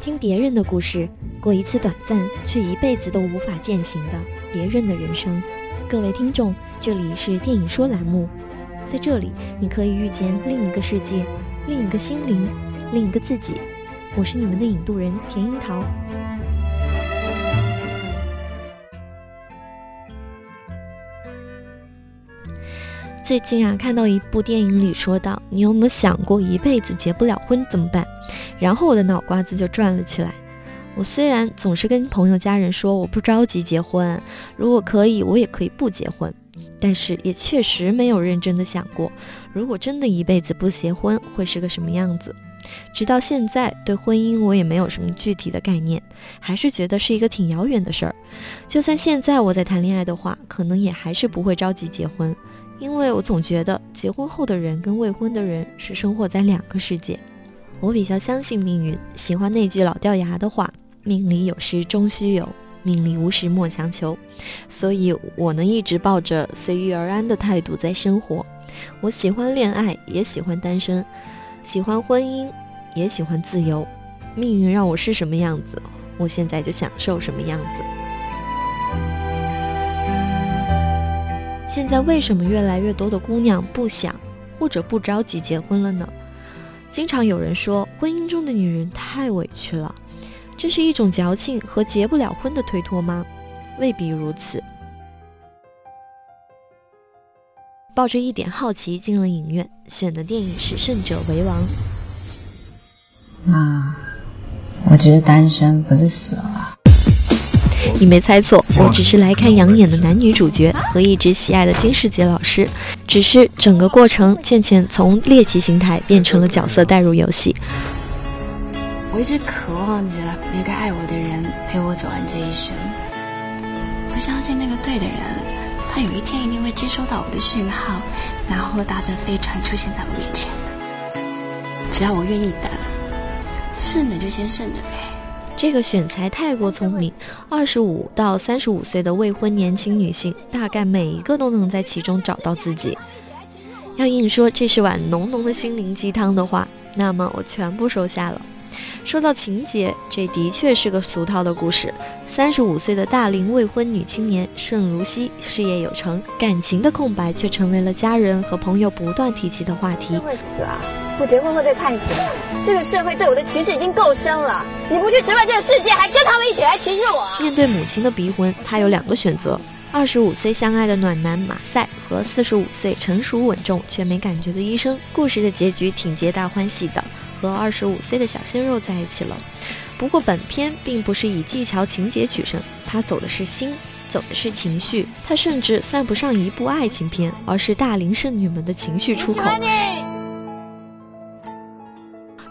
听别人的故事，过一次短暂却一辈子都无法践行的别人的人生。各位听众，这里是电影说栏目，在这里你可以遇见另一个世界、另一个心灵、另一个自己。我是你们的引渡人田樱桃。最近啊，看到一部电影里说到，你有没有想过一辈子结不了婚怎么办？然后我的脑瓜子就转了起来。我虽然总是跟朋友、家人说我不着急结婚，如果可以，我也可以不结婚，但是也确实没有认真的想过，如果真的一辈子不结婚会是个什么样子。直到现在，对婚姻我也没有什么具体的概念，还是觉得是一个挺遥远的事儿。就算现在我在谈恋爱的话，可能也还是不会着急结婚。因为我总觉得结婚后的人跟未婚的人是生活在两个世界。我比较相信命运，喜欢那句老掉牙的话：“命里有时终须有，命里无时莫强求。”所以，我呢一直抱着随遇而安的态度在生活。我喜欢恋爱，也喜欢单身；喜欢婚姻，也喜欢自由。命运让我是什么样子，我现在就享受什么样子。现在为什么越来越多的姑娘不想或者不着急结婚了呢？经常有人说婚姻中的女人太委屈了，这是一种矫情和结不了婚的推脱吗？未必如此。抱着一点好奇进了影院，选的电影是《胜者为王》。啊，我只是单身，不是死了。你没猜错，我只是来看养眼的男女主角和一直喜爱的金世杰老师。只是整个过程，倩倩从猎奇心态变成了角色代入游戏。我一直渴望着有个爱我的人陪我走完这一生。我相信那个对的人，他有一天一定会接收到我的讯号，然后搭着飞船出现在我面前。只要我愿意等，剩的就先顺着呗。这个选材太过聪明，二十五到三十五岁的未婚年轻女性，大概每一个都能在其中找到自己。要硬说这是碗浓浓的心灵鸡汤的话，那么我全部收下了。说到情节，这的确是个俗套的故事。三十五岁的大龄未婚女青年盛如熙，事业有成，感情的空白却成为了家人和朋友不断提起的话题。会死啊！不结婚会被判刑。这个社会对我的歧视已经够深了，你不去直面这个世界，还跟他们一起来歧视我？面对母亲的逼婚，她有两个选择：二十五岁相爱的暖男马赛和四十五岁成熟稳重却没感觉的医生。故事的结局挺皆大欢喜的。和二十五岁的小鲜肉在一起了，不过本片并不是以技巧情节取胜，它走的是心，走的是情绪，它甚至算不上一部爱情片，而是大龄剩女们的情绪出口。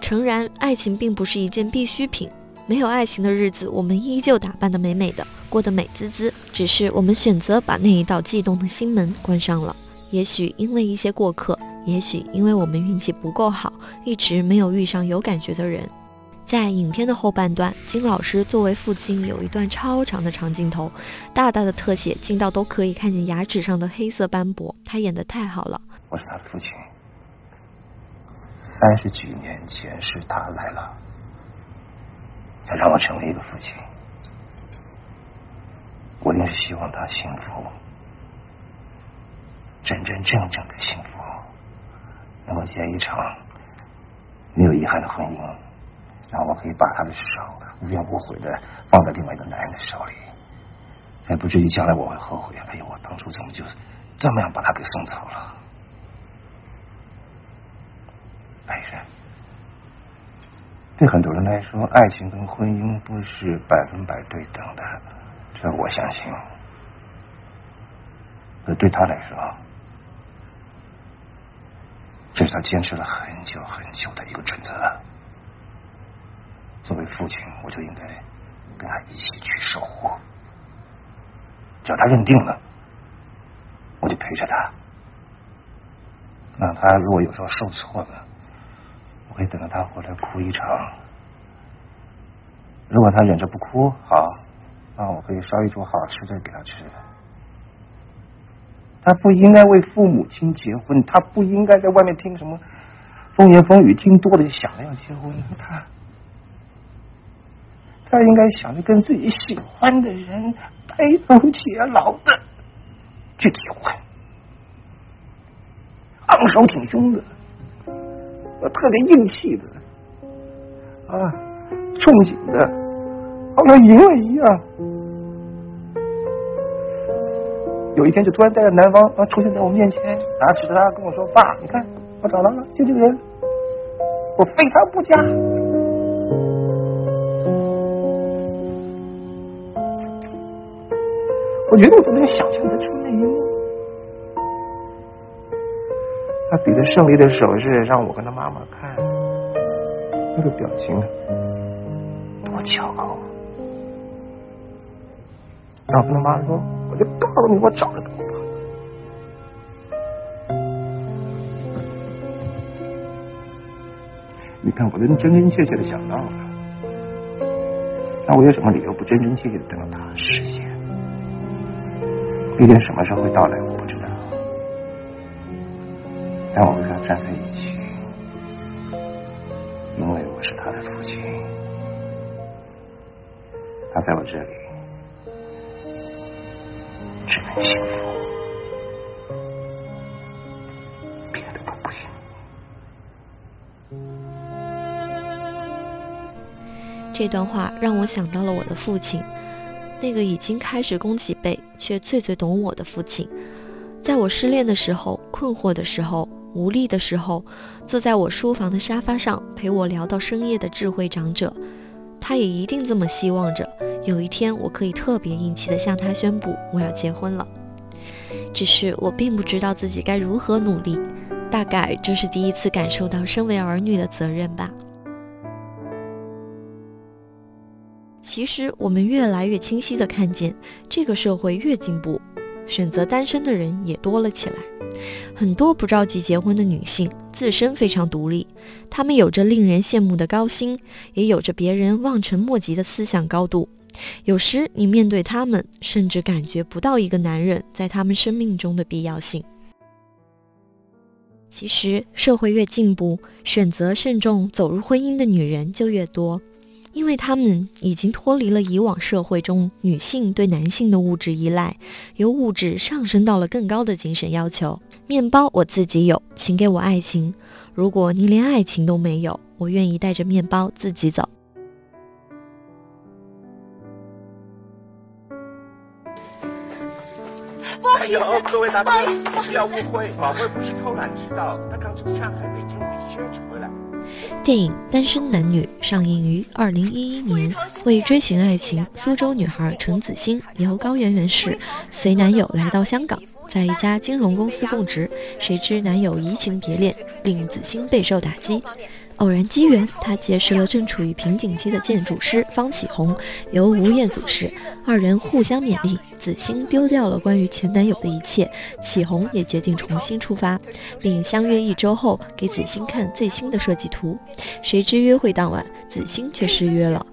诚然，爱情并不是一件必需品，没有爱情的日子，我们依旧打扮得美美的，过得美滋滋，只是我们选择把那一道悸动的心门关上了。也许因为一些过客。也许因为我们运气不够好，一直没有遇上有感觉的人。在影片的后半段，金老师作为父亲有一段超长的长镜头，大大的特写，近到都可以看见牙齿上的黑色斑驳。他演的太好了。我是他父亲，三十几年前是他来了，才让我成为一个父亲。我定是希望他幸福，真真正正的幸福。能够结一场没有遗憾的婚姻，然后我可以把他的手无怨无悔的放在另外一个男人的手里，才不至于将来我会后悔。哎呦，我当初怎么就这么样把他给送走了？爱人，对很多人来说，爱情跟婚姻不是百分百对等的，这我相信。可对他来说，这是他坚持了很久很久的一个准则。作为父亲，我就应该跟他一起去守护。只要他认定了，我就陪着他。那他如果有时候受挫了，我可以等着他回来哭一场。如果他忍着不哭，好，那我可以烧一桌好吃的给他吃。他不应该为父母亲结婚，他不应该在外面听什么风言风语，听多了就想着要结婚。他他应该想着跟自己喜欢的人白头偕老的去结婚，昂首挺胸的，特别硬气的，啊，憧憬的，好像赢了一样。有一天就突然带着男方啊出现在我面前，拿着他跟我说：“爸，你看我找到了，就这个人，我非他不嫁。”我觉得我都能想象得出那一幕。他比着胜利的手势让我跟他妈妈看，那个表情多骄傲啊！然后跟他妈说：“我就告诉你，我找得到了。”你看，我都真真切切的想到了，那我有什么理由不真真切切的等到他实现？那天什么时候会到来，我不知道。但我跟他站在一起，因为我是他的父亲，他在我这里只能幸福，别的都不行。这段话让我想到了我的父亲。那个已经开始弓起背，却最最懂我的父亲，在我失恋的时候、困惑的时候、无力的时候，坐在我书房的沙发上陪我聊到深夜的智慧长者，他也一定这么希望着，有一天我可以特别硬气地向他宣布我要结婚了。只是我并不知道自己该如何努力，大概这是第一次感受到身为儿女的责任吧。其实，我们越来越清晰地看见，这个社会越进步，选择单身的人也多了起来。很多不着急结婚的女性自身非常独立，她们有着令人羡慕的高薪，也有着别人望尘莫及的思想高度。有时，你面对他们，甚至感觉不到一个男人在她们生命中的必要性。其实，社会越进步，选择慎重走入婚姻的女人就越多。因为她们已经脱离了以往社会中女性对男性的物质依赖，由物质上升到了更高的精神要求。面包我自己有，请给我爱情。如果你连爱情都没有，我愿意带着面包自己走。哎呦，各位大哥，不要误会，宝贝不是偷懒迟到，他刚从上海、北京旅行回来。电影《单身男女》上映于二零一一年，为追寻爱情，苏州女孩陈子欣由高圆圆饰，随男友来到香港，在一家金融公司供职，谁知男友移情别恋，令子欣备受打击。偶然机缘，他结识了正处于瓶颈期的建筑师方启红，由吴彦祖饰，二人互相勉励。子欣丢掉了关于前男友的一切，启宏也决定重新出发，并相约一周后给子欣看最新的设计图。谁知约会当晚，子欣却失约了。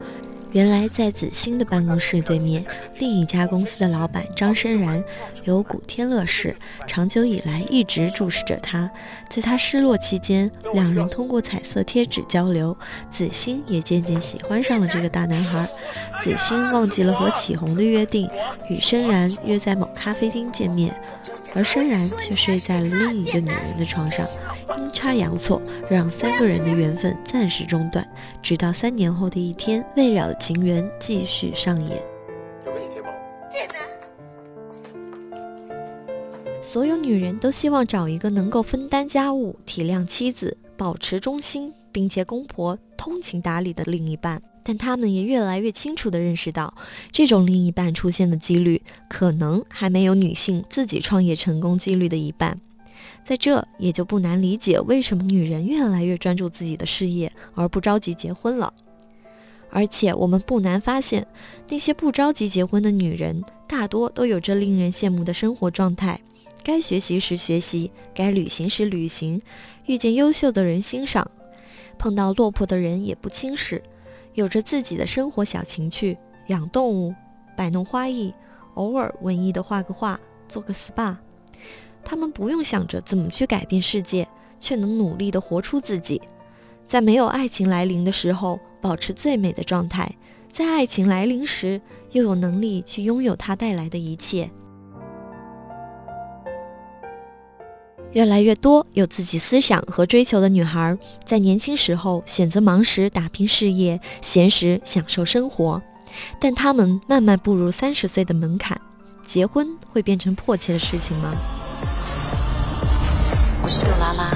原来，在子欣的办公室对面，另一家公司的老板张申然由古天乐饰，长久以来一直注视着他。在他失落期间，两人通过彩色贴纸交流，子欣也渐渐喜欢上了这个大男孩。子欣忘记了和启宏的约定，与申然约在某咖啡厅见面。而申然却睡在了另一个女人的床上，阴差阳错让三个人的缘分暂时中断，直到三年后的一天，未了的情缘继续上演。有跟你接所有女人都希望找一个能够分担家务、体谅妻子、保持忠心，并且公婆通情达理的另一半。但他们也越来越清楚地认识到，这种另一半出现的几率可能还没有女性自己创业成功几率的一半。在这也就不难理解为什么女人越来越专注自己的事业而不着急结婚了。而且我们不难发现，那些不着急结婚的女人大多都有着令人羡慕的生活状态：该学习时学习，该旅行时旅行，遇见优秀的人欣赏，碰到落魄的人也不轻视。有着自己的生活小情趣，养动物，摆弄花艺，偶尔文艺的画个画，做个 SPA。他们不用想着怎么去改变世界，却能努力地活出自己，在没有爱情来临的时候，保持最美的状态，在爱情来临时，又有能力去拥有它带来的一切。越来越多有自己思想和追求的女孩，在年轻时候选择忙时打拼事业，闲时享受生活。但她们慢慢步入三十岁的门槛，结婚会变成迫切的事情吗？我是杜拉拉，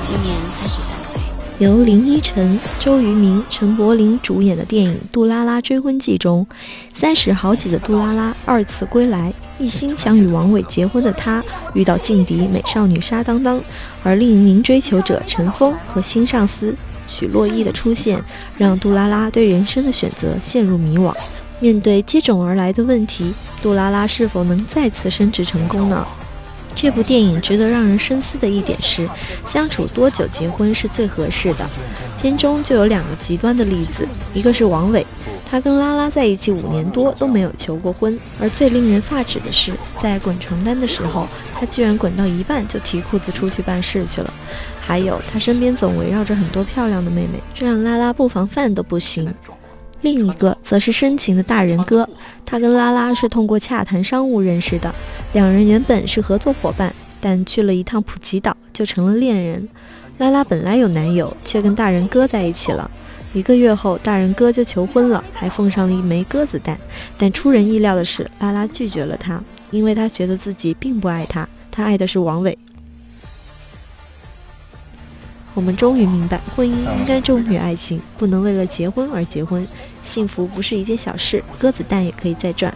今年三十三岁。由林依晨、周渝民、陈柏霖主演的电影《杜拉拉追婚记》中，三十好几的杜拉拉二次归来，一心想与王伟结婚的她，遇到劲敌美少女沙当当，而另一名追求者陈峰和新上司许洛伊的出现，让杜拉拉对人生的选择陷入迷惘。面对接踵而来的问题，杜拉拉是否能再次升职成功呢？这部电影值得让人深思的一点是，相处多久结婚是最合适的。片中就有两个极端的例子，一个是王伟，他跟拉拉在一起五年多都没有求过婚，而最令人发指的是，在滚床单的时候，他居然滚到一半就提裤子出去办事去了。还有，他身边总围绕着很多漂亮的妹妹，这让拉拉不防范都不行。另一个则是深情的大人哥，他跟拉拉是通过洽谈商务认识的，两人原本是合作伙伴，但去了一趟普吉岛就成了恋人。拉拉本来有男友，却跟大人哥在一起了。一个月后，大人哥就求婚了，还奉上了一枚鸽子蛋。但出人意料的是，拉拉拒绝了他，因为他觉得自己并不爱他，他爱的是王伟。我们终于明白，婚姻应该重于爱情，不能为了结婚而结婚。幸福不是一件小事，鸽子蛋也可以再赚。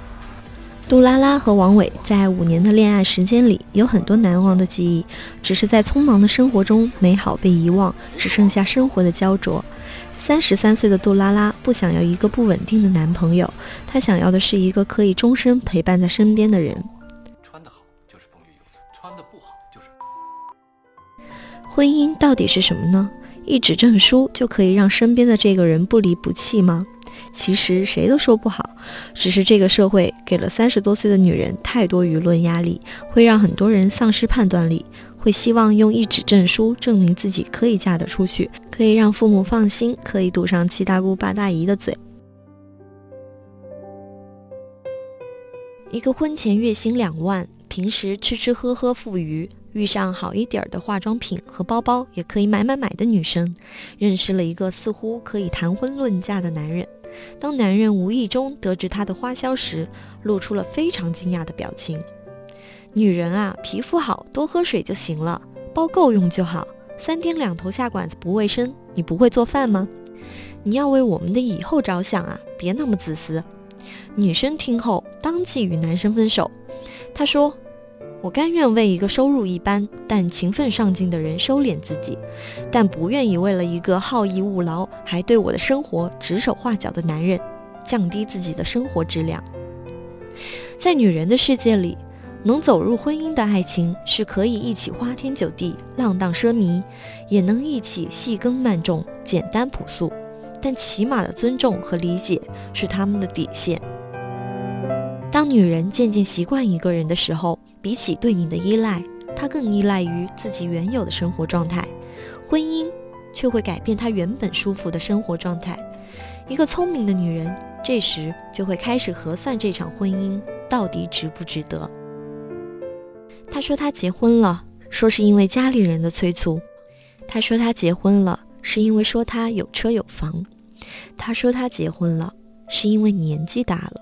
杜拉拉和王伟在五年的恋爱时间里，有很多难忘的记忆，只是在匆忙的生活中，美好被遗忘，只剩下生活的焦灼。三十三岁的杜拉拉不想要一个不稳定的男朋友，她想要的是一个可以终身陪伴在身边的人。婚姻到底是什么呢？一纸证书就可以让身边的这个人不离不弃吗？其实谁都说不好，只是这个社会给了三十多岁的女人太多舆论压力，会让很多人丧失判断力，会希望用一纸证书证明自己可以嫁得出去，可以让父母放心，可以堵上七大姑八大姨的嘴。一个婚前月薪两万，平时吃吃喝喝富余。遇上好一点的化妆品和包包也可以买买买的女生，认识了一个似乎可以谈婚论嫁的男人。当男人无意中得知她的花销时，露出了非常惊讶的表情。女人啊，皮肤好，多喝水就行了，包够用就好。三天两头下馆子不卫生，你不会做饭吗？你要为我们的以后着想啊，别那么自私。女生听后当即与男生分手。她说。我甘愿为一个收入一般但勤奋上进的人收敛自己，但不愿意为了一个好逸恶劳还对我的生活指手画脚的男人降低自己的生活质量。在女人的世界里，能走入婚姻的爱情是可以一起花天酒地、浪荡奢靡，也能一起细耕慢种、简单朴素，但起码的尊重和理解是他们的底线。当女人渐渐习惯一个人的时候，比起对你的依赖，他更依赖于自己原有的生活状态。婚姻却会改变他原本舒服的生活状态。一个聪明的女人，这时就会开始核算这场婚姻到底值不值得。她说她结婚了，说是因为家里人的催促。她说她结婚了，是因为说她有车有房。她说她结婚了，是因为年纪大了。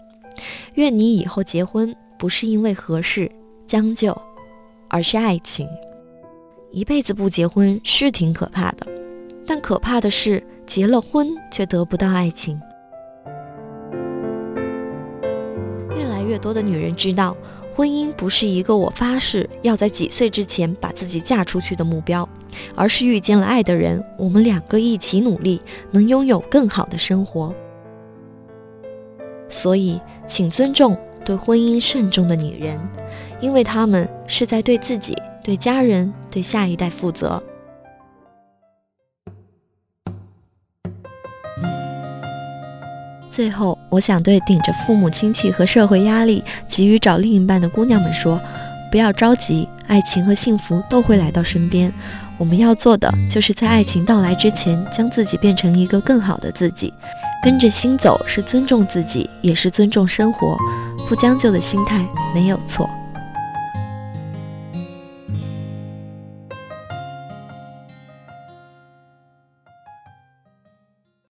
愿你以后结婚不是因为合适、将就，而是爱情。一辈子不结婚是挺可怕的，但可怕的是结了婚却得不到爱情。越来越多的女人知道，婚姻不是一个我发誓要在几岁之前把自己嫁出去的目标，而是遇见了爱的人，我们两个一起努力，能拥有更好的生活。所以。请尊重对婚姻慎重的女人，因为他们是在对自己、对家人、对下一代负责。最后，我想对顶着父母亲戚和社会压力急于找另一半的姑娘们说：不要着急，爱情和幸福都会来到身边。我们要做的，就是在爱情到来之前，将自己变成一个更好的自己。跟着心走是尊重自己，也是尊重生活，不将就的心态没有错。